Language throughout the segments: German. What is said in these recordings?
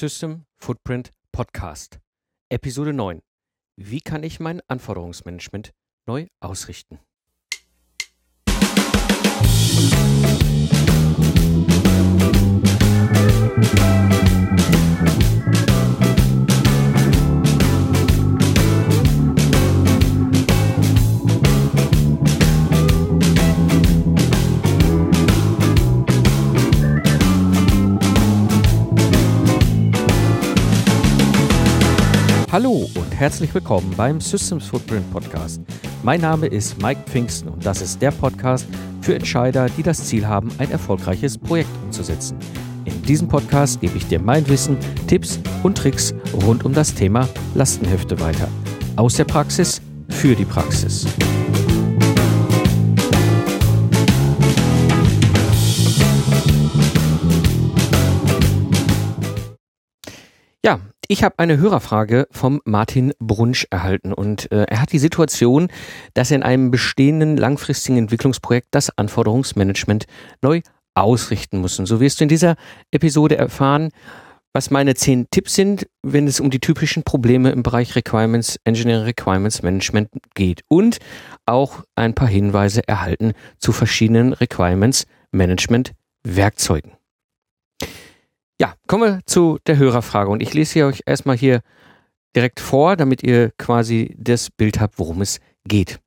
System Footprint Podcast. Episode 9. Wie kann ich mein Anforderungsmanagement neu ausrichten? Hallo herzlich willkommen beim Systems Footprint Podcast. Mein Name ist Mike Pfingsten und das ist der Podcast für Entscheider, die das Ziel haben, ein erfolgreiches Projekt umzusetzen. In diesem Podcast gebe ich dir mein Wissen, Tipps und Tricks rund um das Thema Lastenhefte weiter. Aus der Praxis für die Praxis. Ich habe eine Hörerfrage vom Martin Brunsch erhalten und äh, er hat die Situation, dass er in einem bestehenden langfristigen Entwicklungsprojekt das Anforderungsmanagement neu ausrichten muss. Und so wirst du in dieser Episode erfahren, was meine zehn Tipps sind, wenn es um die typischen Probleme im Bereich Requirements Engineering Requirements Management geht und auch ein paar Hinweise erhalten zu verschiedenen Requirements Management Werkzeugen. Ja, kommen wir zu der Hörerfrage und ich lese sie euch erstmal hier direkt vor, damit ihr quasi das Bild habt, worum es geht.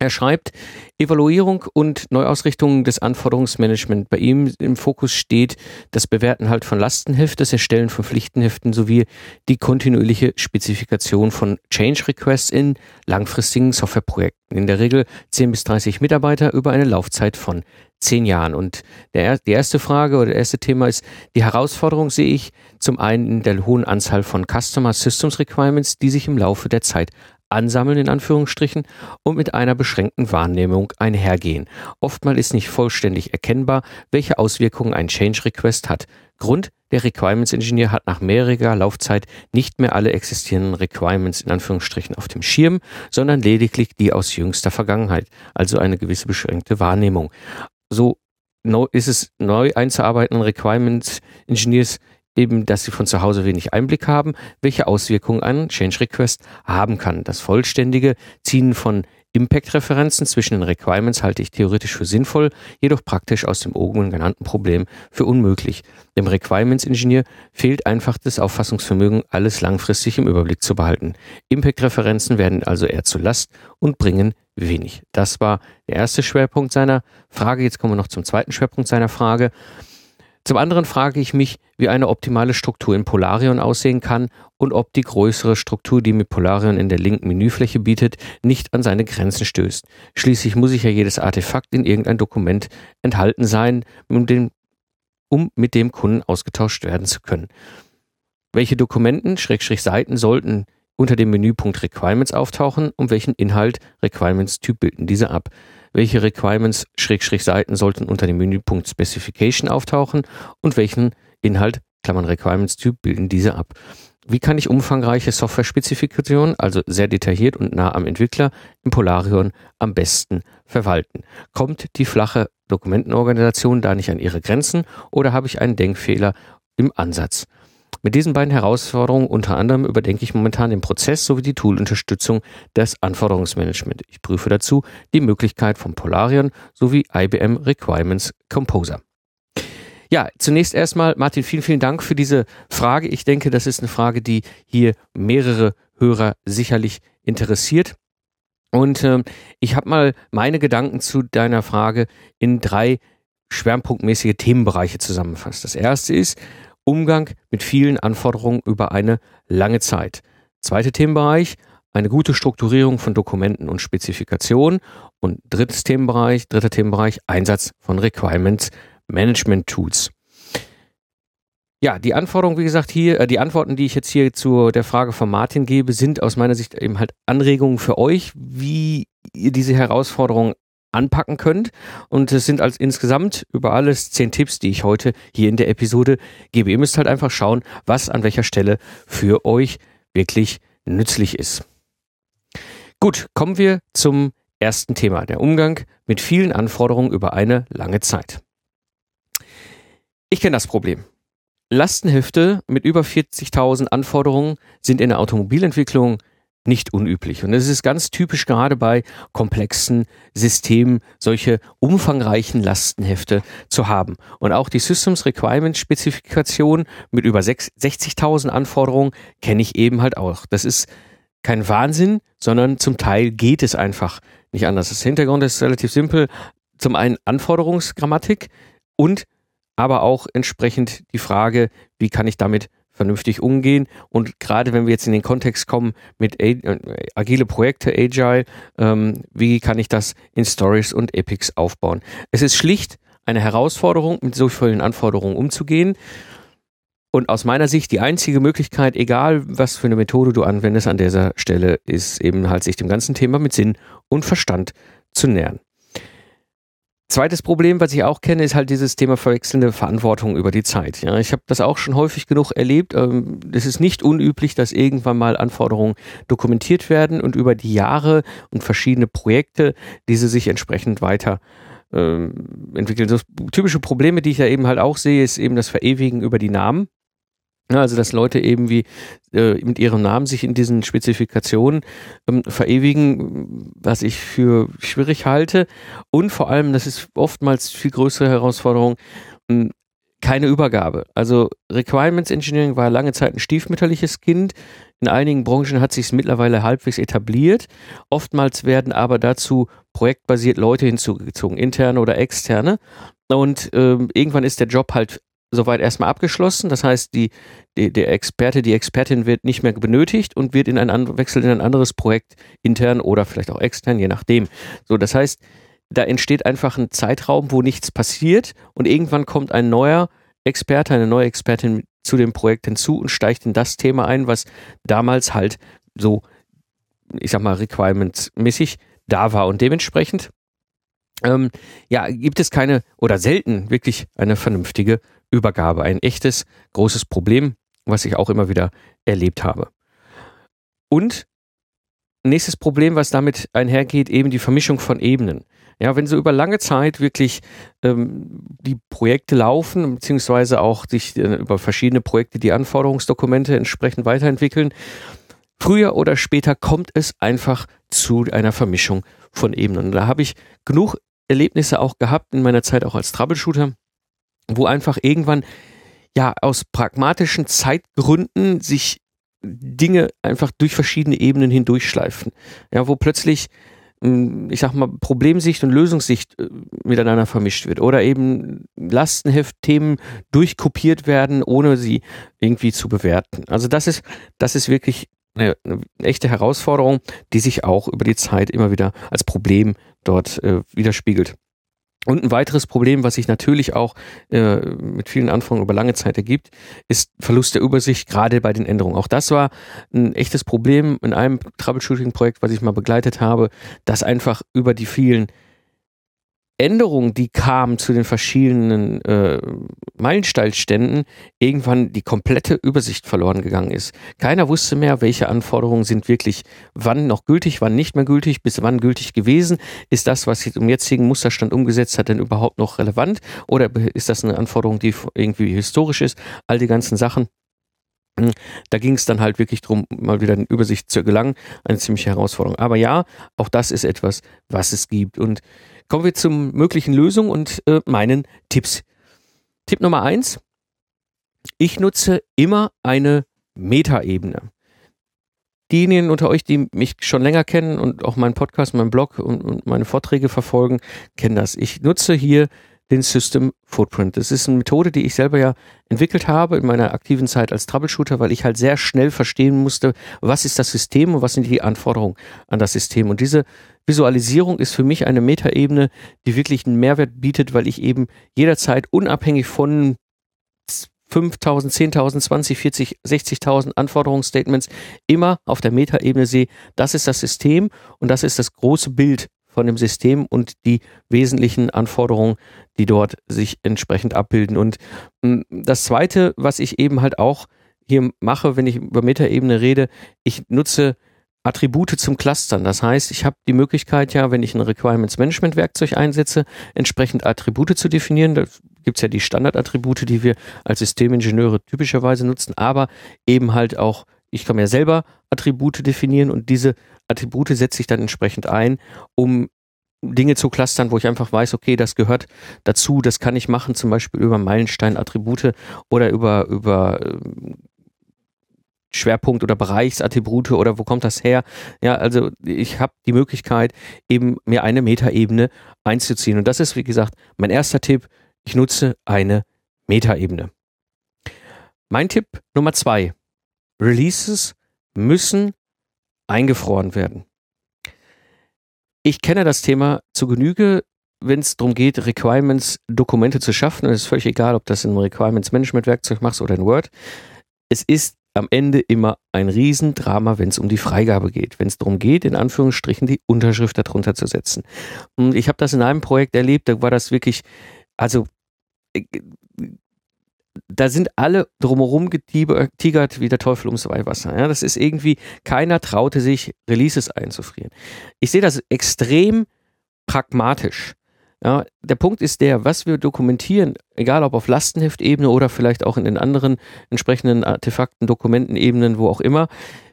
Er schreibt, Evaluierung und Neuausrichtung des Anforderungsmanagement. Bei ihm im Fokus steht das Bewerten halt von Lastenheft, das Erstellen von Pflichtenheften sowie die kontinuierliche Spezifikation von Change Requests in langfristigen Softwareprojekten. In der Regel 10 bis 30 Mitarbeiter über eine Laufzeit von 10 Jahren. Und der, die erste Frage oder das erste Thema ist, die Herausforderung sehe ich zum einen in der hohen Anzahl von Customer Systems Requirements, die sich im Laufe der Zeit ansammeln in Anführungsstrichen und mit einer beschränkten Wahrnehmung einhergehen. Oftmals ist nicht vollständig erkennbar, welche Auswirkungen ein Change Request hat. Grund, der Requirements Engineer hat nach mehrjähriger Laufzeit nicht mehr alle existierenden Requirements in Anführungsstrichen auf dem Schirm, sondern lediglich die aus jüngster Vergangenheit, also eine gewisse beschränkte Wahrnehmung. So ist es neu einzuarbeiten, Requirements Engineers eben, dass sie von zu Hause wenig Einblick haben, welche Auswirkungen ein Change Request haben kann. Das vollständige Ziehen von Impact-Referenzen zwischen den Requirements halte ich theoretisch für sinnvoll, jedoch praktisch aus dem oben genannten Problem für unmöglich. Dem Requirements-Ingenieur fehlt einfach das Auffassungsvermögen, alles langfristig im Überblick zu behalten. Impact-Referenzen werden also eher zu Last und bringen wenig. Das war der erste Schwerpunkt seiner Frage. Jetzt kommen wir noch zum zweiten Schwerpunkt seiner Frage. Zum anderen frage ich mich, wie eine optimale Struktur in Polarion aussehen kann und ob die größere Struktur, die mir Polarion in der linken Menüfläche bietet, nicht an seine Grenzen stößt. Schließlich muss ich ja jedes Artefakt in irgendein Dokument enthalten sein, um, den, um mit dem Kunden ausgetauscht werden zu können. Welche Dokumenten, Schrägstrich Seiten sollten unter dem Menüpunkt Requirements auftauchen und welchen Inhalt Requirements-Typ bilden diese ab? Welche Requirements Schrägstrich Seiten sollten unter dem Menüpunkt Specification auftauchen und welchen Inhalt, Klammern Requirements Typ, bilden diese ab. Wie kann ich umfangreiche Software-Spezifikationen, also sehr detailliert und nah am Entwickler, im Polarion am besten verwalten? Kommt die flache Dokumentenorganisation da nicht an ihre Grenzen oder habe ich einen Denkfehler im Ansatz? Mit diesen beiden Herausforderungen unter anderem überdenke ich momentan den Prozess sowie die Toolunterstützung des Anforderungsmanagement. Ich prüfe dazu die Möglichkeit von Polarion sowie IBM Requirements Composer. Ja, zunächst erstmal, Martin, vielen, vielen Dank für diese Frage. Ich denke, das ist eine Frage, die hier mehrere Hörer sicherlich interessiert. Und äh, ich habe mal meine Gedanken zu deiner Frage in drei schwerpunktmäßige Themenbereiche zusammengefasst. Das erste ist, Umgang mit vielen Anforderungen über eine lange Zeit. Zweiter Themenbereich, eine gute Strukturierung von Dokumenten und Spezifikationen. Und drittes Themenbereich, dritter Themenbereich, Einsatz von Requirements Management Tools. Ja, die Anforderungen, wie gesagt, hier, äh, die Antworten, die ich jetzt hier zu der Frage von Martin gebe, sind aus meiner Sicht eben halt Anregungen für euch, wie ihr diese Herausforderungen anpacken könnt. Und es sind als insgesamt über alles zehn Tipps, die ich heute hier in der Episode gebe. Ihr müsst halt einfach schauen, was an welcher Stelle für euch wirklich nützlich ist. Gut, kommen wir zum ersten Thema, der Umgang mit vielen Anforderungen über eine lange Zeit. Ich kenne das Problem. Lastenhefte mit über 40.000 Anforderungen sind in der Automobilentwicklung nicht unüblich. Und es ist ganz typisch gerade bei komplexen Systemen, solche umfangreichen Lastenhefte zu haben. Und auch die Systems Requirement Spezifikation mit über 60.000 Anforderungen kenne ich eben halt auch. Das ist kein Wahnsinn, sondern zum Teil geht es einfach nicht anders. Das Hintergrund ist relativ simpel. Zum einen Anforderungsgrammatik und aber auch entsprechend die Frage, wie kann ich damit vernünftig umgehen. Und gerade wenn wir jetzt in den Kontext kommen mit äh, agile Projekte, Agile, ähm, wie kann ich das in Stories und Epics aufbauen? Es ist schlicht eine Herausforderung, mit so vielen Anforderungen umzugehen. Und aus meiner Sicht die einzige Möglichkeit, egal was für eine Methode du anwendest an dieser Stelle, ist eben halt sich dem ganzen Thema mit Sinn und Verstand zu nähern. Zweites Problem, was ich auch kenne, ist halt dieses Thema verwechselnde Verantwortung über die Zeit. Ja, ich habe das auch schon häufig genug erlebt. Ähm, es ist nicht unüblich, dass irgendwann mal Anforderungen dokumentiert werden und über die Jahre und verschiedene Projekte diese sich entsprechend weiter ähm, entwickeln. So typische Probleme, die ich ja eben halt auch sehe, ist eben das Verewigen über die Namen. Ja, also dass Leute eben wie äh, mit ihrem Namen sich in diesen Spezifikationen ähm, verewigen, was ich für schwierig halte. Und vor allem, das ist oftmals viel größere Herausforderung, ähm, keine Übergabe. Also Requirements Engineering war lange Zeit ein stiefmütterliches Kind. In einigen Branchen hat sich es mittlerweile halbwegs etabliert. Oftmals werden aber dazu projektbasiert Leute hinzugezogen, interne oder externe. Und ähm, irgendwann ist der Job halt soweit erstmal abgeschlossen. Das heißt, die, die, der Experte, die Expertin wird nicht mehr benötigt und wird in ein wechselt in ein anderes Projekt intern oder vielleicht auch extern, je nachdem. So, das heißt, da entsteht einfach ein Zeitraum, wo nichts passiert und irgendwann kommt ein neuer Experte, eine neue Expertin zu dem Projekt hinzu und steigt in das Thema ein, was damals halt so, ich sag mal, requirements-mäßig da war und dementsprechend ähm, ja, gibt es keine oder selten wirklich eine vernünftige Übergabe. Ein echtes großes Problem, was ich auch immer wieder erlebt habe. Und nächstes Problem, was damit einhergeht, eben die Vermischung von Ebenen. Ja, wenn so über lange Zeit wirklich ähm, die Projekte laufen, beziehungsweise auch sich äh, über verschiedene Projekte die Anforderungsdokumente entsprechend weiterentwickeln, früher oder später kommt es einfach zu einer Vermischung von Ebenen. Da habe ich genug Erlebnisse auch gehabt in meiner Zeit auch als Troubleshooter, wo einfach irgendwann ja aus pragmatischen Zeitgründen sich Dinge einfach durch verschiedene Ebenen hindurchschleifen. Ja, wo plötzlich hm, ich sag mal, Problemsicht und Lösungssicht äh, miteinander vermischt wird oder eben Lastenheftthemen durchkopiert werden, ohne sie irgendwie zu bewerten. Also das ist, das ist wirklich eine, eine echte Herausforderung, die sich auch über die Zeit immer wieder als Problem dort äh, widerspiegelt. Und ein weiteres Problem, was sich natürlich auch äh, mit vielen Anforderungen über lange Zeit ergibt, ist Verlust der Übersicht, gerade bei den Änderungen. Auch das war ein echtes Problem in einem Troubleshooting-Projekt, was ich mal begleitet habe, dass einfach über die vielen Änderungen, die kamen zu den verschiedenen äh, Meilensteinständen, irgendwann die komplette Übersicht verloren gegangen ist. Keiner wusste mehr, welche Anforderungen sind wirklich wann noch gültig, wann nicht mehr gültig, bis wann gültig gewesen. Ist das, was sich im jetzigen Musterstand umgesetzt hat, denn überhaupt noch relevant? Oder ist das eine Anforderung, die irgendwie historisch ist? All die ganzen Sachen. Hm, da ging es dann halt wirklich darum, mal wieder eine Übersicht zu gelangen. Eine ziemliche Herausforderung. Aber ja, auch das ist etwas, was es gibt. Und Kommen wir zum möglichen Lösung und äh, meinen Tipps. Tipp Nummer eins. Ich nutze immer eine Metaebene. Diejenigen unter euch, die mich schon länger kennen und auch meinen Podcast, meinen Blog und, und meine Vorträge verfolgen, kennen das. Ich nutze hier den System Footprint. Das ist eine Methode, die ich selber ja entwickelt habe in meiner aktiven Zeit als Troubleshooter, weil ich halt sehr schnell verstehen musste, was ist das System und was sind die Anforderungen an das System. Und diese Visualisierung ist für mich eine Metaebene, die wirklich einen Mehrwert bietet, weil ich eben jederzeit unabhängig von 5000, 10.000, 20, 40, 60.000 Anforderungsstatements immer auf der Metaebene sehe, das ist das System und das ist das große Bild von dem System und die wesentlichen Anforderungen, die dort sich entsprechend abbilden. Und hm, das Zweite, was ich eben halt auch hier mache, wenn ich über Metaebene rede, ich nutze Attribute zum Clustern. Das heißt, ich habe die Möglichkeit ja, wenn ich ein Requirements Management Werkzeug einsetze, entsprechend Attribute zu definieren. Da gibt es ja die Standardattribute, die wir als Systemingenieure typischerweise nutzen, aber eben halt auch, ich kann mir selber Attribute definieren und diese Attribute setze ich dann entsprechend ein, um Dinge zu clustern, wo ich einfach weiß, okay, das gehört dazu, das kann ich machen, zum Beispiel über Meilenstein-Attribute oder über, über ähm, Schwerpunkt oder Bereichsattribute oder wo kommt das her? Ja, also ich habe die Möglichkeit, eben mir eine Metaebene einzuziehen. Und das ist, wie gesagt, mein erster Tipp. Ich nutze eine Metaebene. Mein Tipp Nummer zwei. Releases müssen eingefroren werden. Ich kenne das Thema zu Genüge, wenn es darum geht, Requirements, Dokumente zu schaffen. Und es ist völlig egal, ob das in einem Requirements Management Werkzeug machst oder in Word. Es ist am Ende immer ein Riesendrama, wenn es um die Freigabe geht, wenn es darum geht, in Anführungsstrichen die Unterschrift darunter zu setzen. Und ich habe das in einem Projekt erlebt, da war das wirklich, also äh, da sind alle drumherum getigert wie der Teufel ums Weihwasser. Ja, das ist irgendwie, keiner traute sich, Releases einzufrieren. Ich sehe das extrem pragmatisch. Ja, der Punkt ist der, was wir dokumentieren, egal ob auf Lastenheftebene oder vielleicht auch in den anderen entsprechenden Artefakten, Dokumentenebenen, wo auch immer,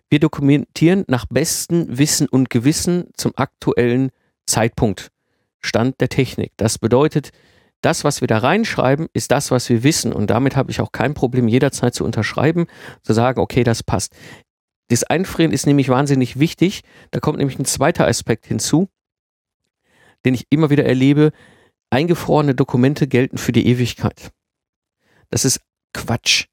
wir dokumentieren nach bestem Wissen und Gewissen zum aktuellen Zeitpunkt, Stand der Technik. Das bedeutet, das, was wir da reinschreiben, ist das, was wir wissen. Und damit habe ich auch kein Problem, jederzeit zu unterschreiben, zu sagen, okay, das passt. Das Einfrieren ist nämlich wahnsinnig wichtig. Da kommt nämlich ein zweiter Aspekt hinzu den ich immer wieder erlebe, eingefrorene Dokumente gelten für die Ewigkeit. Das ist Quatsch.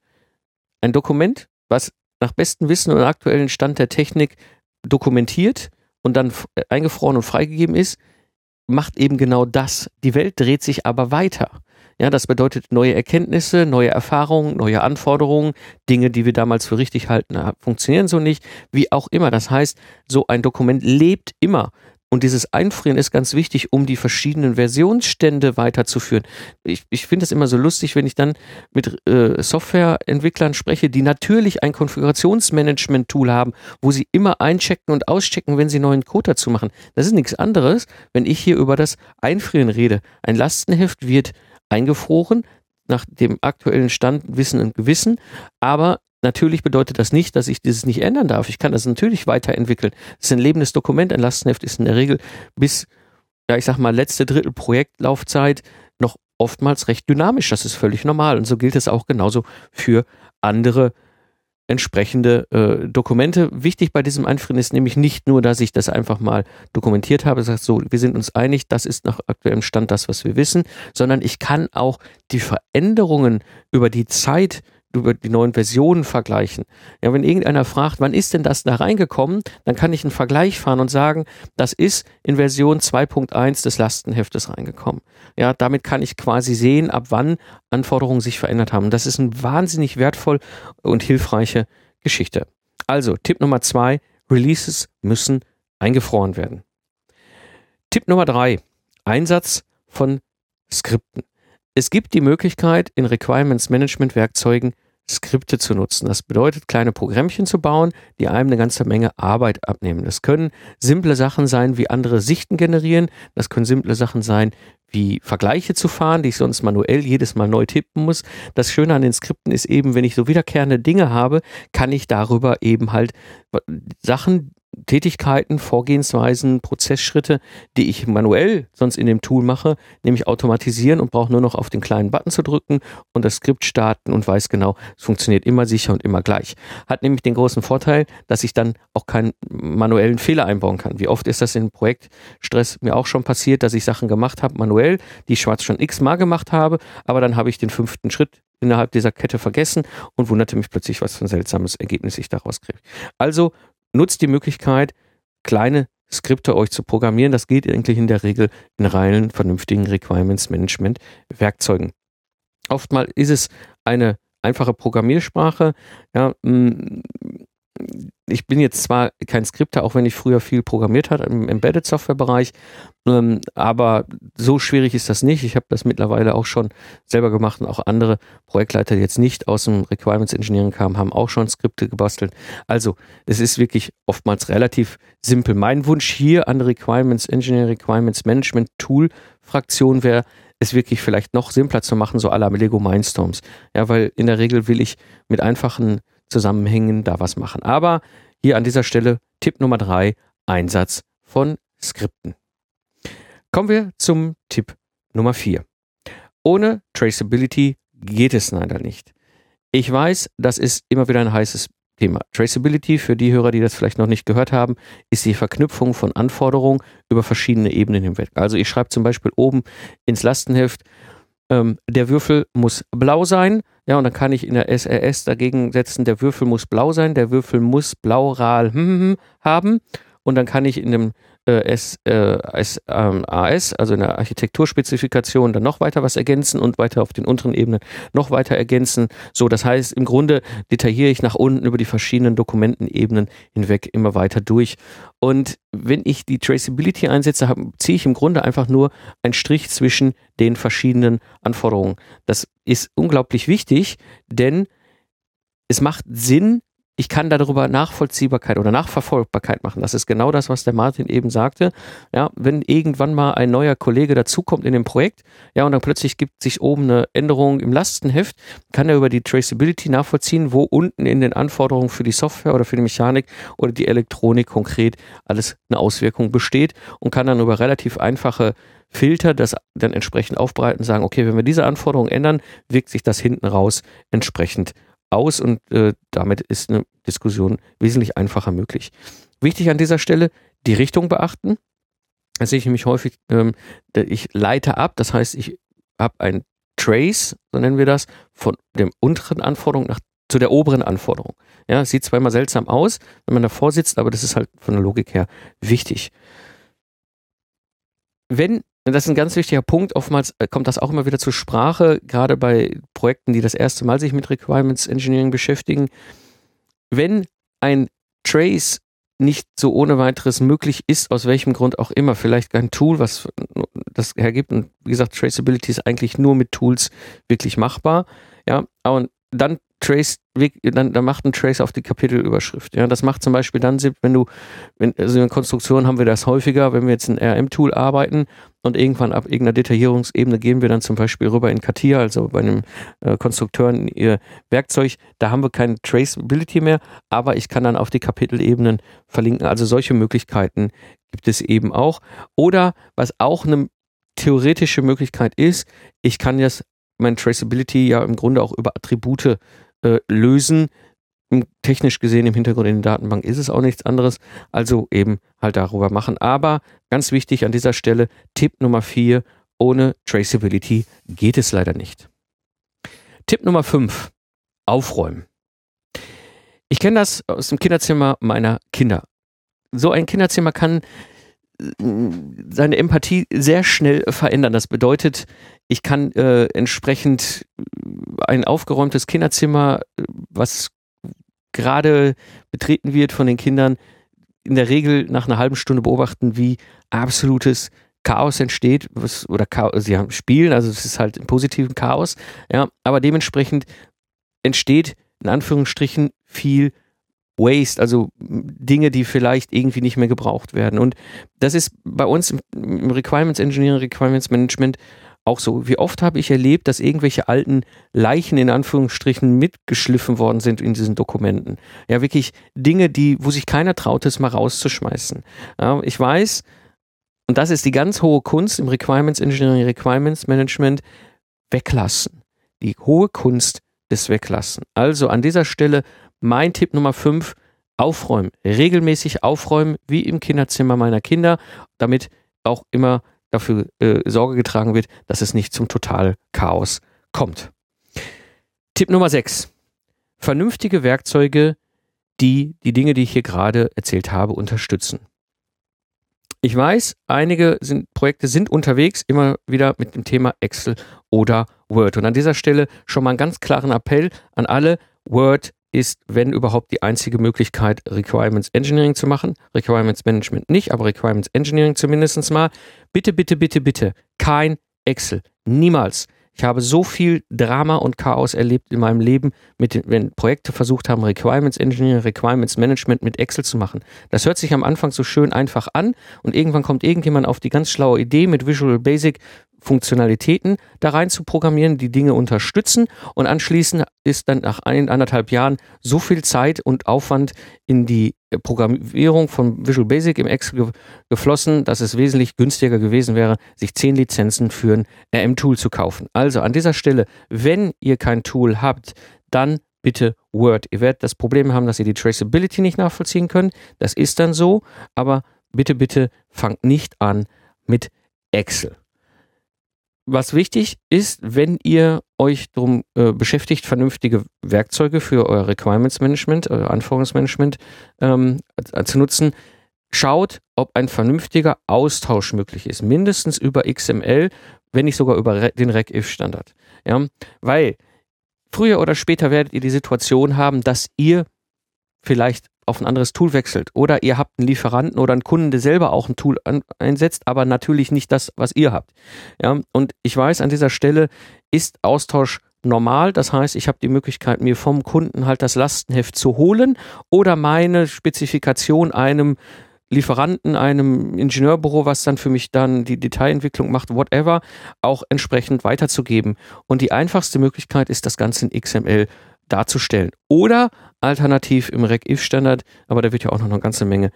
Ein Dokument, was nach bestem Wissen und aktuellen Stand der Technik dokumentiert und dann eingefroren und freigegeben ist, macht eben genau das. Die Welt dreht sich aber weiter. Ja, das bedeutet neue Erkenntnisse, neue Erfahrungen, neue Anforderungen, Dinge, die wir damals für richtig halten, funktionieren so nicht, wie auch immer. Das heißt, so ein Dokument lebt immer. Und dieses Einfrieren ist ganz wichtig, um die verschiedenen Versionsstände weiterzuführen. Ich, ich finde es immer so lustig, wenn ich dann mit äh, Softwareentwicklern spreche, die natürlich ein Konfigurationsmanagement-Tool haben, wo sie immer einchecken und auschecken, wenn sie neuen Code dazu machen. Das ist nichts anderes, wenn ich hier über das Einfrieren rede. Ein Lastenheft wird eingefroren, nach dem aktuellen Stand Wissen und Gewissen, aber Natürlich bedeutet das nicht, dass ich dieses nicht ändern darf. Ich kann das natürlich weiterentwickeln. Es ist ein lebendes Dokument. Ein Lastenheft ist in der Regel bis, ja, ich sag mal, letzte Drittel Projektlaufzeit noch oftmals recht dynamisch. Das ist völlig normal. Und so gilt es auch genauso für andere entsprechende äh, Dokumente. Wichtig bei diesem Einfrieren ist nämlich nicht nur, dass ich das einfach mal dokumentiert habe, sagt so, wir sind uns einig, das ist nach aktuellem Stand das, was wir wissen, sondern ich kann auch die Veränderungen über die Zeit über die neuen Versionen vergleichen. Ja, wenn irgendeiner fragt, wann ist denn das da reingekommen, dann kann ich einen Vergleich fahren und sagen, das ist in Version 2.1 des Lastenheftes reingekommen. Ja, damit kann ich quasi sehen, ab wann Anforderungen sich verändert haben. Das ist eine wahnsinnig wertvoll und hilfreiche Geschichte. Also, Tipp Nummer zwei, Releases müssen eingefroren werden. Tipp Nummer drei, Einsatz von Skripten. Es gibt die Möglichkeit, in Requirements Management Werkzeugen Skripte zu nutzen. Das bedeutet, kleine Programmchen zu bauen, die einem eine ganze Menge Arbeit abnehmen. Das können simple Sachen sein, wie andere Sichten generieren. Das können simple Sachen sein, wie Vergleiche zu fahren, die ich sonst manuell jedes Mal neu tippen muss. Das Schöne an den Skripten ist eben, wenn ich so wiederkehrende Dinge habe, kann ich darüber eben halt Sachen, Tätigkeiten, Vorgehensweisen, Prozessschritte, die ich manuell sonst in dem Tool mache, nämlich automatisieren und brauche nur noch auf den kleinen Button zu drücken und das Skript starten und weiß genau, es funktioniert immer sicher und immer gleich. Hat nämlich den großen Vorteil, dass ich dann auch keinen manuellen Fehler einbauen kann. Wie oft ist das in Projektstress mir auch schon passiert, dass ich Sachen gemacht habe manuell, die ich schwarz schon x-mal gemacht habe, aber dann habe ich den fünften Schritt innerhalb dieser Kette vergessen und wunderte mich plötzlich, was für ein seltsames Ergebnis ich daraus kriege. Also nutzt die Möglichkeit, kleine Skripte euch zu programmieren. Das geht eigentlich in der Regel in reinen, vernünftigen Requirements Management Werkzeugen. Oftmals ist es eine einfache Programmiersprache. Ja, mm, ich bin jetzt zwar kein Skripter, auch wenn ich früher viel programmiert habe im Embedded Software Bereich, ähm, aber so schwierig ist das nicht. Ich habe das mittlerweile auch schon selber gemacht und auch andere Projektleiter, die jetzt nicht aus dem Requirements Engineering kamen, haben auch schon Skripte gebastelt. Also, es ist wirklich oftmals relativ simpel. Mein Wunsch hier an Requirements Engineering, Requirements Management Tool Fraktion wäre, es wirklich vielleicht noch simpler zu machen, so la Lego Mindstorms. Ja, weil in der Regel will ich mit einfachen Zusammenhängen da was machen. Aber hier an dieser Stelle Tipp Nummer drei, Einsatz von Skripten. Kommen wir zum Tipp Nummer vier. Ohne Traceability geht es leider nicht. Ich weiß, das ist immer wieder ein heißes Thema. Traceability, für die Hörer, die das vielleicht noch nicht gehört haben, ist die Verknüpfung von Anforderungen über verschiedene Ebenen hinweg. Also ich schreibe zum Beispiel oben ins Lastenheft, ähm, der Würfel muss blau sein. Ja, und dann kann ich in der SRS dagegen setzen, der Würfel muss blau sein, der Würfel muss blaural hm, hm, hm, haben. Und dann kann ich in dem äh, S, äh, ähm, AS, also in der Architekturspezifikation, dann noch weiter was ergänzen und weiter auf den unteren Ebenen noch weiter ergänzen. So, das heißt, im Grunde detailliere ich nach unten über die verschiedenen Dokumentenebenen hinweg immer weiter durch. Und wenn ich die Traceability einsetze, ziehe ich im Grunde einfach nur einen Strich zwischen den verschiedenen Anforderungen. Das ist unglaublich wichtig, denn es macht Sinn, ich kann darüber Nachvollziehbarkeit oder Nachverfolgbarkeit machen. Das ist genau das, was der Martin eben sagte. Ja, wenn irgendwann mal ein neuer Kollege dazukommt in dem Projekt, ja, und dann plötzlich gibt sich oben eine Änderung im Lastenheft, kann er über die Traceability nachvollziehen, wo unten in den Anforderungen für die Software oder für die Mechanik oder die Elektronik konkret alles eine Auswirkung besteht und kann dann über relativ einfache Filter das dann entsprechend aufbereiten und sagen, okay, wenn wir diese Anforderungen ändern, wirkt sich das hinten raus entsprechend aus und äh, damit ist eine Diskussion wesentlich einfacher möglich. Wichtig an dieser Stelle, die Richtung beachten. Da sehe ich nämlich häufig, ähm, ich leite ab, das heißt, ich habe ein Trace, so nennen wir das, von der unteren Anforderung nach zu der oberen Anforderung. Ja, sieht immer seltsam aus, wenn man davor sitzt, aber das ist halt von der Logik her wichtig. Wenn das ist ein ganz wichtiger Punkt. Oftmals äh, kommt das auch immer wieder zur Sprache, gerade bei Projekten, die das erste Mal sich mit Requirements Engineering beschäftigen. Wenn ein Trace nicht so ohne weiteres möglich ist, aus welchem Grund auch immer, vielleicht kein Tool, was das hergibt. Und wie gesagt, Traceability ist eigentlich nur mit Tools wirklich machbar. Ja, und dann Trace, dann, dann macht ein Trace auf die Kapitelüberschrift. Ja, das macht zum Beispiel dann wenn du, wenn, also in Konstruktionen haben wir das häufiger, wenn wir jetzt ein RM-Tool arbeiten und irgendwann ab irgendeiner Detaillierungsebene gehen wir dann zum Beispiel rüber in CATIA, also bei einem äh, Konstrukteur ihr Werkzeug, da haben wir keine Traceability mehr, aber ich kann dann auf die Kapitelebenen verlinken. Also solche Möglichkeiten gibt es eben auch. Oder was auch eine theoretische Möglichkeit ist, ich kann jetzt mein Traceability ja im Grunde auch über Attribute äh, lösen. Technisch gesehen im Hintergrund in der Datenbank ist es auch nichts anderes. Also eben halt darüber machen. Aber ganz wichtig an dieser Stelle, Tipp Nummer vier, ohne Traceability geht es leider nicht. Tipp Nummer fünf, aufräumen. Ich kenne das aus dem Kinderzimmer meiner Kinder. So ein Kinderzimmer kann seine Empathie sehr schnell verändern. Das bedeutet, ich kann äh, entsprechend ein aufgeräumtes Kinderzimmer, was gerade betreten wird von den Kindern, in der Regel nach einer halben Stunde beobachten, wie absolutes Chaos entsteht, was, oder Chaos, sie haben spielen, also es ist halt im positiven Chaos, ja, aber dementsprechend entsteht in Anführungsstrichen viel Waste, also Dinge, die vielleicht irgendwie nicht mehr gebraucht werden. Und das ist bei uns im Requirements Engineering, Requirements Management auch so. Wie oft habe ich erlebt, dass irgendwelche alten Leichen in Anführungsstrichen mitgeschliffen worden sind in diesen Dokumenten. Ja, wirklich Dinge, die, wo sich keiner traut, es mal rauszuschmeißen. Ja, ich weiß, und das ist die ganz hohe Kunst im Requirements Engineering, Requirements Management, weglassen. Die hohe Kunst des Weglassen. Also an dieser Stelle mein Tipp Nummer 5, aufräumen. Regelmäßig aufräumen, wie im Kinderzimmer meiner Kinder, damit auch immer dafür äh, Sorge getragen wird, dass es nicht zum Totalchaos kommt. Tipp Nummer 6. Vernünftige Werkzeuge, die die Dinge, die ich hier gerade erzählt habe, unterstützen. Ich weiß, einige sind, Projekte sind unterwegs, immer wieder mit dem Thema Excel oder Word. Und an dieser Stelle schon mal einen ganz klaren Appell an alle. Word ist, wenn überhaupt, die einzige Möglichkeit, Requirements Engineering zu machen. Requirements Management nicht, aber Requirements Engineering zumindest mal. Bitte, bitte, bitte, bitte, kein Excel. Niemals. Ich habe so viel Drama und Chaos erlebt in meinem Leben, mit, wenn Projekte versucht haben, Requirements Engineering, Requirements Management mit Excel zu machen. Das hört sich am Anfang so schön einfach an und irgendwann kommt irgendjemand auf die ganz schlaue Idee mit Visual Basic Funktionalitäten da rein zu programmieren, die Dinge unterstützen und anschließend ist dann nach ein, anderthalb Jahren so viel Zeit und Aufwand in die Programmierung von Visual Basic im Excel geflossen, dass es wesentlich günstiger gewesen wäre, sich zehn Lizenzen für ein RM-Tool zu kaufen. Also an dieser Stelle, wenn ihr kein Tool habt, dann bitte Word. Ihr werdet das Problem haben, dass ihr die Traceability nicht nachvollziehen könnt. Das ist dann so, aber bitte, bitte fangt nicht an mit Excel was wichtig ist, wenn ihr euch darum äh, beschäftigt, vernünftige Werkzeuge für euer Requirements Management, euer Anforderungsmanagement ähm, zu nutzen, schaut, ob ein vernünftiger Austausch möglich ist. Mindestens über XML, wenn nicht sogar über den REC-IF-Standard. Ja? Weil früher oder später werdet ihr die Situation haben, dass ihr vielleicht auf ein anderes Tool wechselt oder ihr habt einen Lieferanten oder einen Kunden, der selber auch ein Tool an, einsetzt, aber natürlich nicht das, was ihr habt. Ja, und ich weiß, an dieser Stelle ist Austausch normal. Das heißt, ich habe die Möglichkeit, mir vom Kunden halt das Lastenheft zu holen oder meine Spezifikation einem Lieferanten, einem Ingenieurbüro, was dann für mich dann die Detailentwicklung macht, whatever, auch entsprechend weiterzugeben. Und die einfachste Möglichkeit ist, das Ganze in XML darzustellen. Oder alternativ im REC-IF-Standard, aber da wird ja auch noch eine ganze Menge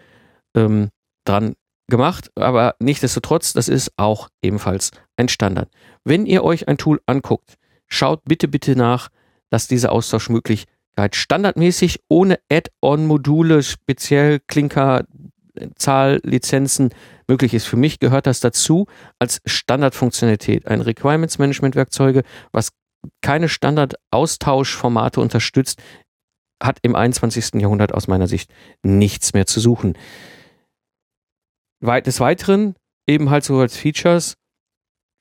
ähm, dran gemacht. Aber nichtsdestotrotz, das ist auch ebenfalls ein Standard. Wenn ihr euch ein Tool anguckt, schaut bitte, bitte nach, dass diese Austauschmöglichkeit standardmäßig ohne Add-on-Module, speziell Klinker, Zahl, Lizenzen möglich ist. Für mich gehört das dazu als Standardfunktionalität. Ein Requirements Management Werkzeuge, was keine Standard-Austauschformate unterstützt, hat im 21. Jahrhundert aus meiner Sicht nichts mehr zu suchen. Des Weiteren eben halt so als Features,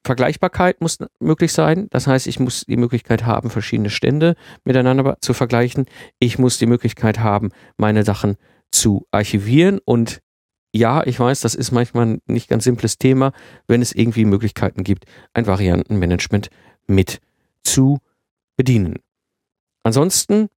Vergleichbarkeit muss möglich sein. Das heißt, ich muss die Möglichkeit haben, verschiedene Stände miteinander zu vergleichen. Ich muss die Möglichkeit haben, meine Sachen zu archivieren. Und ja, ich weiß, das ist manchmal ein nicht ganz simples Thema, wenn es irgendwie Möglichkeiten gibt, ein Variantenmanagement mit zu bedienen. Ansonsten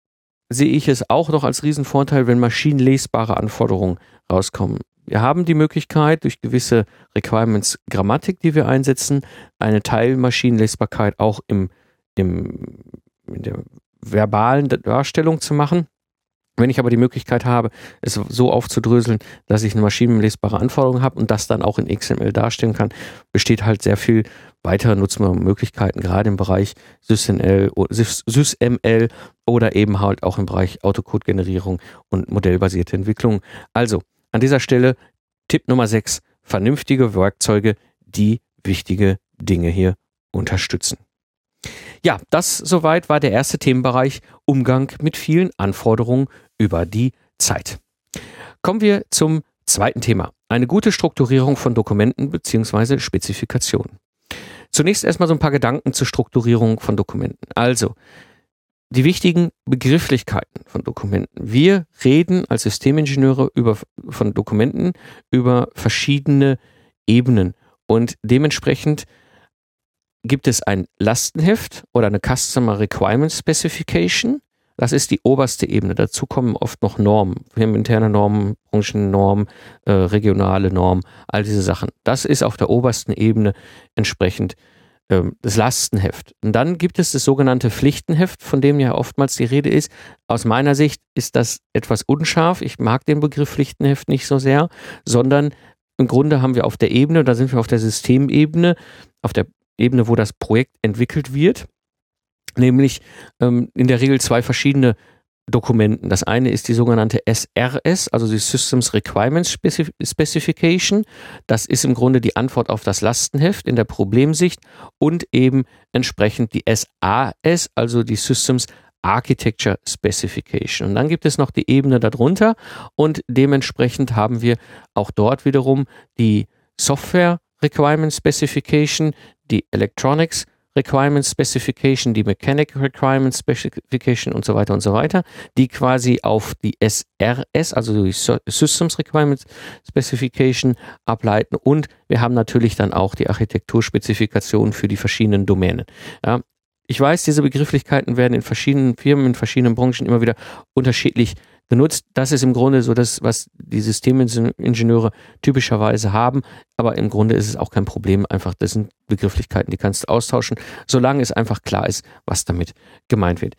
sehe ich es auch noch als Riesenvorteil, wenn maschinenlesbare Anforderungen rauskommen. Wir haben die Möglichkeit, durch gewisse Requirements Grammatik, die wir einsetzen, eine Teilmaschinenlesbarkeit auch im, im, in der verbalen Darstellung zu machen. Wenn ich aber die Möglichkeit habe, es so aufzudröseln, dass ich eine maschinenlesbare Anforderung habe und das dann auch in XML darstellen kann, besteht halt sehr viel weitere Nutzmöglichkeiten, gerade im Bereich SysML, SysML oder eben halt auch im Bereich Autocode-Generierung und modellbasierte Entwicklung. Also an dieser Stelle Tipp Nummer 6, vernünftige Werkzeuge, die wichtige Dinge hier unterstützen. Ja, das soweit war der erste Themenbereich Umgang mit vielen Anforderungen über die Zeit. Kommen wir zum zweiten Thema. Eine gute Strukturierung von Dokumenten bzw. Spezifikationen. Zunächst erstmal so ein paar Gedanken zur Strukturierung von Dokumenten. Also, die wichtigen Begrifflichkeiten von Dokumenten. Wir reden als Systemingenieure über, von Dokumenten über verschiedene Ebenen und dementsprechend gibt es ein Lastenheft oder eine Customer Requirement Specification. Das ist die oberste Ebene. Dazu kommen oft noch Normen, interne Normen, Branchennormen, äh, regionale Normen, all diese Sachen. Das ist auf der obersten Ebene entsprechend ähm, das Lastenheft. Und dann gibt es das sogenannte Pflichtenheft, von dem ja oftmals die Rede ist. Aus meiner Sicht ist das etwas unscharf. Ich mag den Begriff Pflichtenheft nicht so sehr, sondern im Grunde haben wir auf der Ebene, da sind wir auf der Systemebene, auf der Ebene, wo das Projekt entwickelt wird, nämlich ähm, in der Regel zwei verschiedene Dokumenten. Das eine ist die sogenannte SRS, also die Systems Requirements Specification. Das ist im Grunde die Antwort auf das Lastenheft in der Problemsicht und eben entsprechend die SAS, also die Systems Architecture Specification. Und dann gibt es noch die Ebene darunter und dementsprechend haben wir auch dort wiederum die Software Requirement Specification, die Electronics Requirement Specification, die Mechanic Requirement Specification und so weiter und so weiter, die quasi auf die SRS, also die Systems Requirement Specification ableiten und wir haben natürlich dann auch die Architekturspezifikation für die verschiedenen Domänen. Ja, ich weiß, diese Begrifflichkeiten werden in verschiedenen Firmen, in verschiedenen Branchen immer wieder unterschiedlich benutzt. Das ist im Grunde so das, was die Systemingenieure typischerweise haben. Aber im Grunde ist es auch kein Problem. Einfach, das sind Begrifflichkeiten, die kannst du austauschen, solange es einfach klar ist, was damit gemeint wird.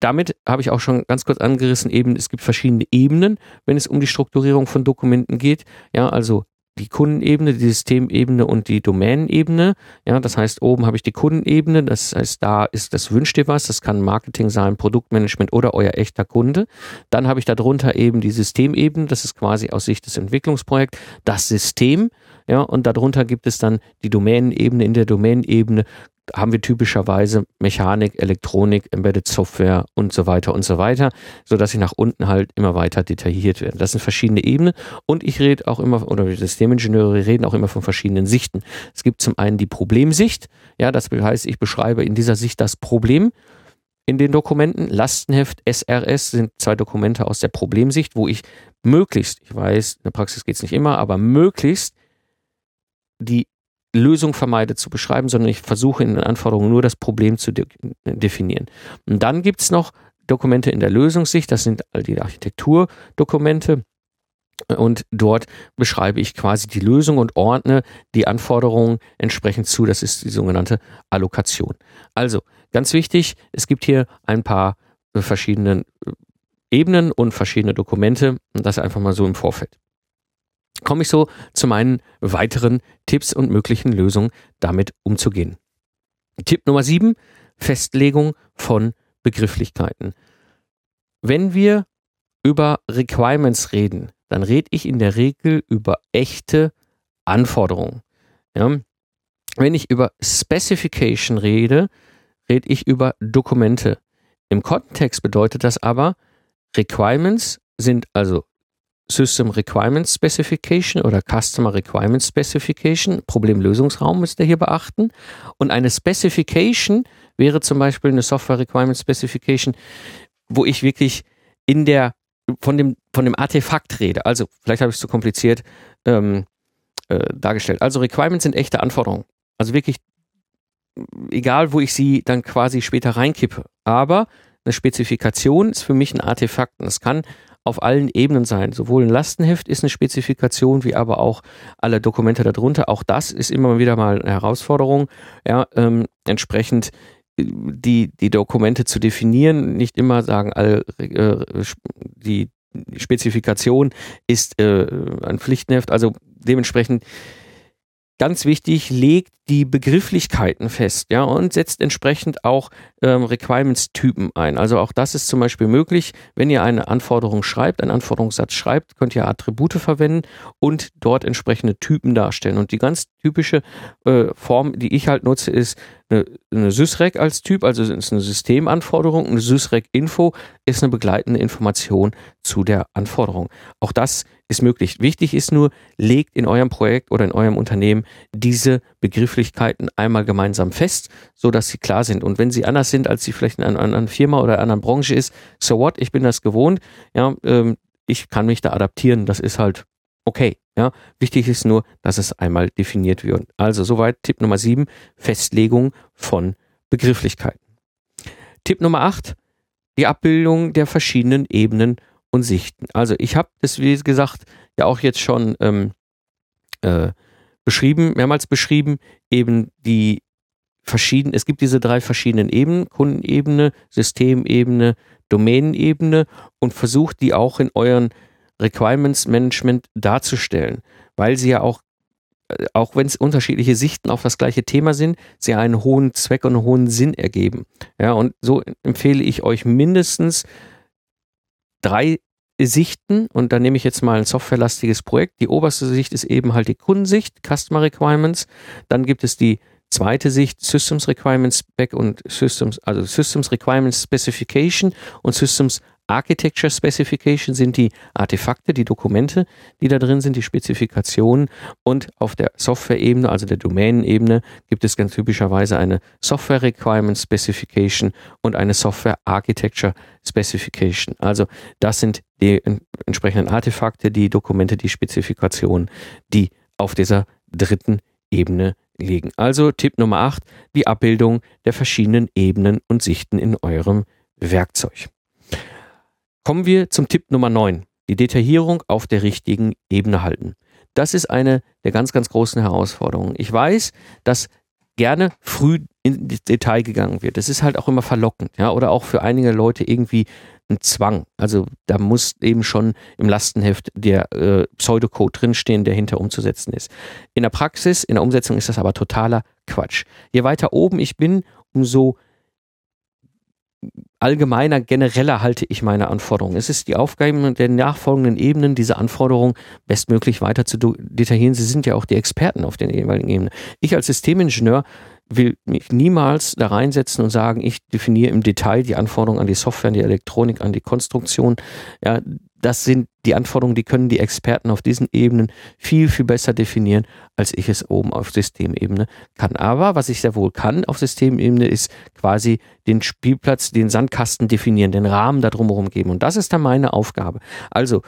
Damit habe ich auch schon ganz kurz angerissen, eben es gibt verschiedene Ebenen, wenn es um die Strukturierung von Dokumenten geht. Ja, also die Kundenebene, die Systemebene und die Domänenebene. Ja, das heißt, oben habe ich die Kundenebene, das heißt, da ist das wünscht dir was, das kann Marketing sein, Produktmanagement oder euer echter Kunde. Dann habe ich darunter eben die Systemebene, das ist quasi aus Sicht des Entwicklungsprojekts das System. Ja, und darunter gibt es dann die Domänenebene. In der Domänenebene haben wir typischerweise Mechanik, Elektronik, Embedded Software und so weiter und so weiter, so dass ich nach unten halt immer weiter detailliert werde. Das sind verschiedene Ebenen und ich rede auch immer, oder Systemingenieure reden auch immer von verschiedenen Sichten. Es gibt zum einen die Problemsicht, ja, das heißt, ich beschreibe in dieser Sicht das Problem in den Dokumenten. Lastenheft, SRS sind zwei Dokumente aus der Problemsicht, wo ich möglichst, ich weiß, in der Praxis geht es nicht immer, aber möglichst die Lösung vermeide zu beschreiben, sondern ich versuche in den Anforderungen nur das Problem zu de definieren. Und dann gibt es noch Dokumente in der Lösungssicht, das sind all die Architekturdokumente. Und dort beschreibe ich quasi die Lösung und ordne die Anforderungen entsprechend zu. Das ist die sogenannte Allokation. Also ganz wichtig, es gibt hier ein paar verschiedene Ebenen und verschiedene Dokumente. Und das einfach mal so im Vorfeld komme ich so zu meinen weiteren Tipps und möglichen Lösungen, damit umzugehen. Tipp Nummer sieben: Festlegung von Begrifflichkeiten. Wenn wir über Requirements reden, dann rede ich in der Regel über echte Anforderungen. Ja? Wenn ich über Specification rede, rede ich über Dokumente. Im Kontext bedeutet das aber, Requirements sind also System Requirement Specification oder Customer Requirement Specification, Problemlösungsraum müsst ihr hier beachten. Und eine Specification wäre zum Beispiel eine Software Requirement Specification, wo ich wirklich in der, von dem, von dem Artefakt rede. Also, vielleicht habe ich es zu kompliziert ähm, äh, dargestellt. Also, Requirements sind echte Anforderungen. Also wirklich, egal wo ich sie dann quasi später reinkippe. Aber eine Spezifikation ist für mich ein Artefakt. Und es kann auf allen Ebenen sein. Sowohl ein Lastenheft ist eine Spezifikation, wie aber auch alle Dokumente darunter. Auch das ist immer wieder mal eine Herausforderung. Ja, ähm, entsprechend äh, die, die Dokumente zu definieren, nicht immer sagen, all, äh, die Spezifikation ist äh, ein Pflichtenheft. Also dementsprechend ganz wichtig, legt die Begrifflichkeiten fest, ja, und setzt entsprechend auch ähm, Requirements-Typen ein. Also auch das ist zum Beispiel möglich, wenn ihr eine Anforderung schreibt, einen Anforderungssatz schreibt, könnt ihr Attribute verwenden und dort entsprechende Typen darstellen. Und die ganz typische äh, Form, die ich halt nutze, ist eine, eine Sysrec als Typ, also ist eine Systemanforderung. Eine Sysrec-Info ist eine begleitende Information zu der Anforderung. Auch das ist möglich. Wichtig ist nur, legt in eurem Projekt oder in eurem Unternehmen diese Begrifflichkeiten einmal gemeinsam fest, so dass sie klar sind. Und wenn sie anders sind, als sie vielleicht in einer anderen Firma oder einer anderen Branche ist, so what, ich bin das gewohnt, ja, ähm, ich kann mich da adaptieren, das ist halt okay. Ja, wichtig ist nur, dass es einmal definiert wird. Also soweit Tipp Nummer sieben: Festlegung von Begrifflichkeiten. Tipp Nummer acht: die Abbildung der verschiedenen Ebenen und Sichten. Also ich habe das, wie gesagt, ja auch jetzt schon ähm, äh, beschrieben, mehrmals beschrieben, eben die verschiedenen, es gibt diese drei verschiedenen Ebenen, Kundenebene, Systemebene, Domänenebene und versucht die auch in euren Requirements Management darzustellen, weil sie ja auch äh, auch wenn es unterschiedliche Sichten auf das gleiche Thema sind, sie einen hohen Zweck und einen hohen Sinn ergeben. Ja, und so empfehle ich euch mindestens drei Sichten und da nehme ich jetzt mal ein softwarelastiges Projekt. Die oberste Sicht ist eben halt die Kundensicht, Customer Requirements. Dann gibt es die zweite Sicht, Systems Requirements Spec und Systems, also Systems Requirements Specification und Systems Architecture Specification sind die Artefakte, die Dokumente, die da drin sind, die Spezifikationen. Und auf der Software-Ebene, also der Domänenebene, gibt es ganz typischerweise eine Software Requirement Specification und eine Software Architecture Specification. Also das sind die entsprechenden Artefakte, die Dokumente, die Spezifikationen, die auf dieser dritten Ebene liegen. Also Tipp Nummer 8, die Abbildung der verschiedenen Ebenen und Sichten in eurem Werkzeug. Kommen wir zum Tipp Nummer 9. Die Detaillierung auf der richtigen Ebene halten. Das ist eine der ganz, ganz großen Herausforderungen. Ich weiß, dass gerne früh ins Detail gegangen wird. Das ist halt auch immer verlockend, ja, oder auch für einige Leute irgendwie ein Zwang. Also da muss eben schon im Lastenheft der äh, Pseudocode drinstehen, der hinter umzusetzen ist. In der Praxis, in der Umsetzung ist das aber totaler Quatsch. Je weiter oben ich bin, umso allgemeiner, genereller halte ich meine Anforderungen. Es ist die Aufgabe der nachfolgenden Ebenen, diese Anforderungen bestmöglich weiter zu detaillieren. Sie sind ja auch die Experten auf den jeweiligen Ebenen. Ich als Systemingenieur will mich niemals da reinsetzen und sagen, ich definiere im Detail die Anforderungen an die Software, an die Elektronik, an die Konstruktion. Ja, das sind die Anforderungen, die können die Experten auf diesen Ebenen viel, viel besser definieren, als ich es oben auf Systemebene kann. Aber was ich sehr wohl kann auf Systemebene, ist quasi den Spielplatz, den Sandkasten definieren, den Rahmen da drumherum geben. Und das ist dann meine Aufgabe. Also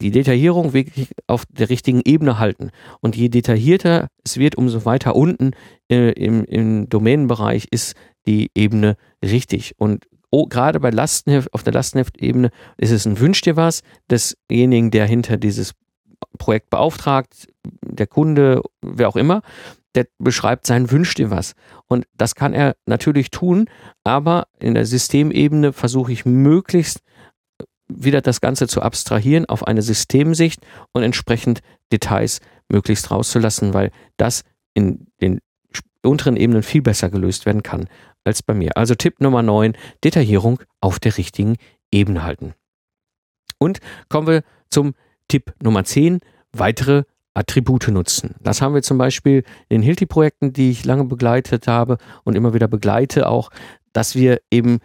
die Detaillierung wirklich auf der richtigen Ebene halten. Und je detaillierter es wird, umso weiter unten äh, im, im Domänenbereich ist die Ebene richtig. Und oh, gerade bei Lastenheft, auf der Lastenheftebene ist es ein Wünsch dir was desjenigen, der hinter dieses Projekt beauftragt, der Kunde, wer auch immer, der beschreibt sein Wünsch dir was. Und das kann er natürlich tun, aber in der Systemebene versuche ich möglichst wieder das Ganze zu abstrahieren auf eine Systemsicht und entsprechend Details möglichst rauszulassen, weil das in den unteren Ebenen viel besser gelöst werden kann als bei mir. Also Tipp Nummer 9, Detaillierung auf der richtigen Ebene halten. Und kommen wir zum Tipp Nummer 10, weitere Attribute nutzen. Das haben wir zum Beispiel in den Hilti-Projekten, die ich lange begleitet habe und immer wieder begleite, auch, dass wir eben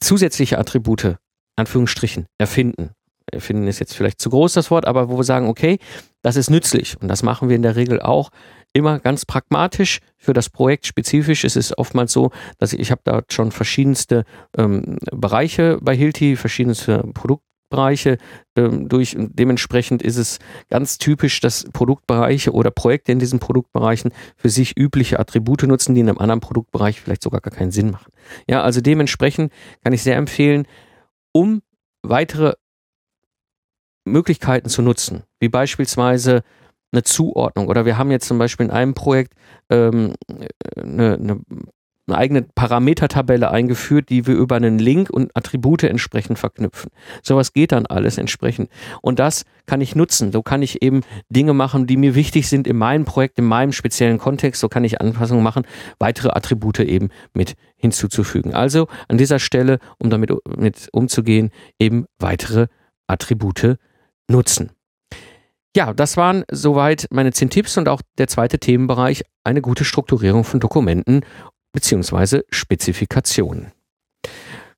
zusätzliche Attribute Anführungsstrichen, erfinden. Erfinden ist jetzt vielleicht zu groß das Wort, aber wo wir sagen, okay, das ist nützlich. Und das machen wir in der Regel auch immer ganz pragmatisch für das Projekt spezifisch. Es ist oftmals so, dass ich, ich habe da schon verschiedenste ähm, Bereiche bei Hilti, verschiedenste Produktbereiche ähm, durch. Und dementsprechend ist es ganz typisch, dass Produktbereiche oder Projekte in diesen Produktbereichen für sich übliche Attribute nutzen, die in einem anderen Produktbereich vielleicht sogar gar keinen Sinn machen. Ja, also dementsprechend kann ich sehr empfehlen, um weitere Möglichkeiten zu nutzen, wie beispielsweise eine Zuordnung. Oder wir haben jetzt zum Beispiel in einem Projekt ähm, eine, eine eine eigene Parametertabelle eingeführt, die wir über einen Link und Attribute entsprechend verknüpfen. Sowas geht dann alles entsprechend. Und das kann ich nutzen. So kann ich eben Dinge machen, die mir wichtig sind in meinem Projekt, in meinem speziellen Kontext. So kann ich Anpassungen machen, weitere Attribute eben mit hinzuzufügen. Also an dieser Stelle, um damit mit umzugehen, eben weitere Attribute nutzen. Ja, das waren soweit meine zehn Tipps und auch der zweite Themenbereich, eine gute Strukturierung von Dokumenten bzw. Spezifikationen.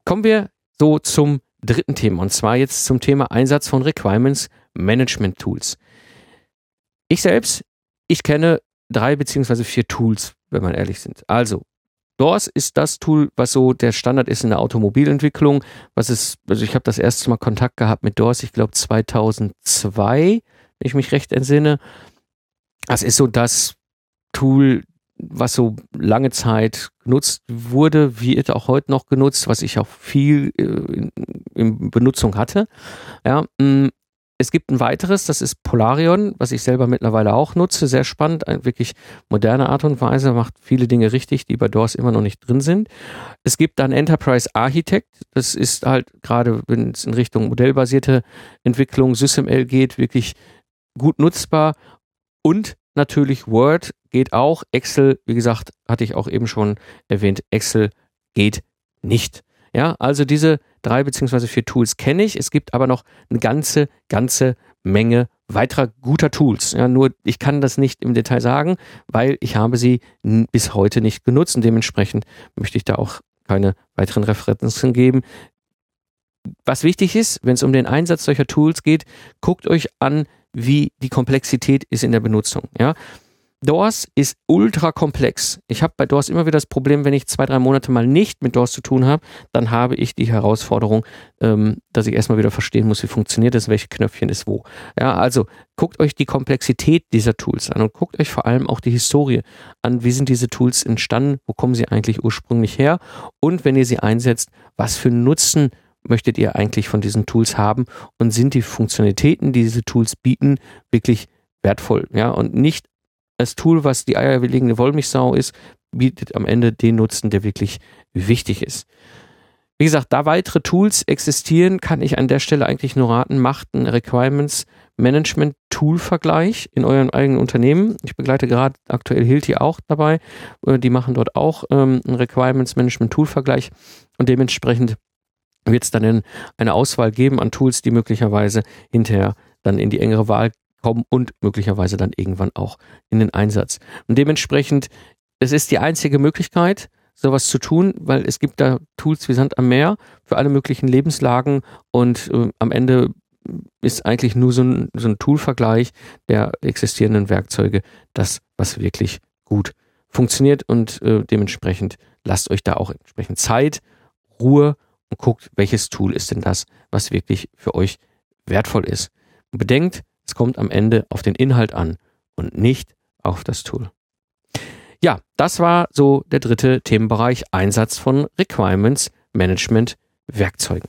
Kommen wir so zum dritten Thema und zwar jetzt zum Thema Einsatz von Requirements Management Tools. Ich selbst, ich kenne drei beziehungsweise vier Tools, wenn man ehrlich sind. Also DORS ist das Tool, was so der Standard ist in der Automobilentwicklung. Was ist, also ich habe das erste Mal Kontakt gehabt mit DORS, ich glaube 2002, wenn ich mich recht entsinne. Das ist so das Tool, was so lange Zeit genutzt wurde, wird auch heute noch genutzt, was ich auch viel äh, in, in, Benutzung hatte. Ja, mm, es gibt ein weiteres, das ist Polarion, was ich selber mittlerweile auch nutze. Sehr spannend, eine wirklich moderne Art und Weise, macht viele Dinge richtig, die bei DORS immer noch nicht drin sind. Es gibt dann Enterprise Architect, das ist halt gerade, wenn es in Richtung modellbasierte Entwicklung, SysML geht, wirklich gut nutzbar. Und natürlich Word geht auch. Excel, wie gesagt, hatte ich auch eben schon erwähnt, Excel geht nicht. Ja, also diese drei beziehungsweise vier Tools kenne ich. Es gibt aber noch eine ganze, ganze Menge weiterer guter Tools. Ja, nur ich kann das nicht im Detail sagen, weil ich habe sie bis heute nicht genutzt und dementsprechend möchte ich da auch keine weiteren Referenzen geben. Was wichtig ist, wenn es um den Einsatz solcher Tools geht, guckt euch an, wie die Komplexität ist in der Benutzung. Ja, DORS ist ultra komplex. Ich habe bei DORS immer wieder das Problem, wenn ich zwei, drei Monate mal nicht mit DORS zu tun habe, dann habe ich die Herausforderung, ähm, dass ich erstmal wieder verstehen muss, wie funktioniert das, welche Knöpfchen ist wo. Ja, also guckt euch die Komplexität dieser Tools an und guckt euch vor allem auch die Historie an. Wie sind diese Tools entstanden? Wo kommen sie eigentlich ursprünglich her? Und wenn ihr sie einsetzt, was für Nutzen möchtet ihr eigentlich von diesen Tools haben und sind die Funktionalitäten, die diese Tools bieten, wirklich wertvoll, ja, und nicht das Tool, was die eierlegende Wollmilchsau ist, bietet am Ende den Nutzen, der wirklich wichtig ist. Wie gesagt, da weitere Tools existieren, kann ich an der Stelle eigentlich nur raten, macht einen Requirements Management Tool Vergleich in euren eigenen Unternehmen. Ich begleite gerade aktuell Hilti auch dabei. Äh, die machen dort auch ähm, einen Requirements Management Tool Vergleich und dementsprechend wird es dann eine Auswahl geben an Tools, die möglicherweise hinterher dann in die engere Wahl kommen und möglicherweise dann irgendwann auch in den Einsatz. Und dementsprechend, es ist die einzige Möglichkeit, sowas zu tun, weil es gibt da Tools wie Sand am Meer für alle möglichen Lebenslagen und äh, am Ende ist eigentlich nur so ein, so ein Tool-Vergleich der existierenden Werkzeuge das, was wirklich gut funktioniert und äh, dementsprechend lasst euch da auch entsprechend Zeit, Ruhe und guckt, welches Tool ist denn das, was wirklich für euch wertvoll ist. Und bedenkt, es kommt am Ende auf den Inhalt an und nicht auf das Tool. Ja, das war so der dritte Themenbereich Einsatz von Requirements Management Werkzeugen.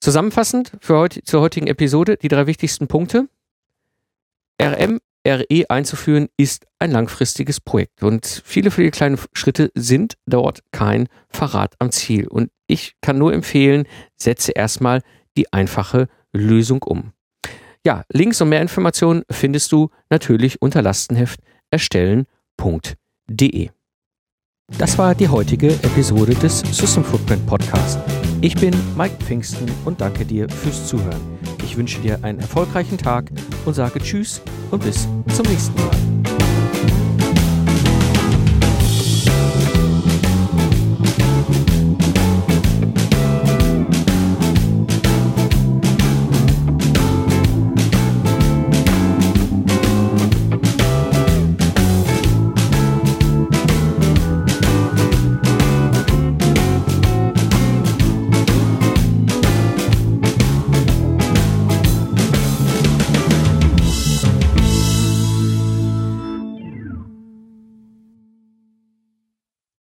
Zusammenfassend für heute, zur heutigen Episode die drei wichtigsten Punkte. RM, RE einzuführen ist ein langfristiges Projekt und viele, viele kleine Schritte sind dort kein Verrat am Ziel. Und ich kann nur empfehlen, setze erstmal die einfache Lösung um. Ja, Links und mehr Informationen findest du natürlich unter Lastenheft erstellen.de. Das war die heutige Episode des System Footprint Podcast. Ich bin Mike Pfingsten und danke dir fürs Zuhören. Ich wünsche dir einen erfolgreichen Tag und sage Tschüss und bis zum nächsten Mal.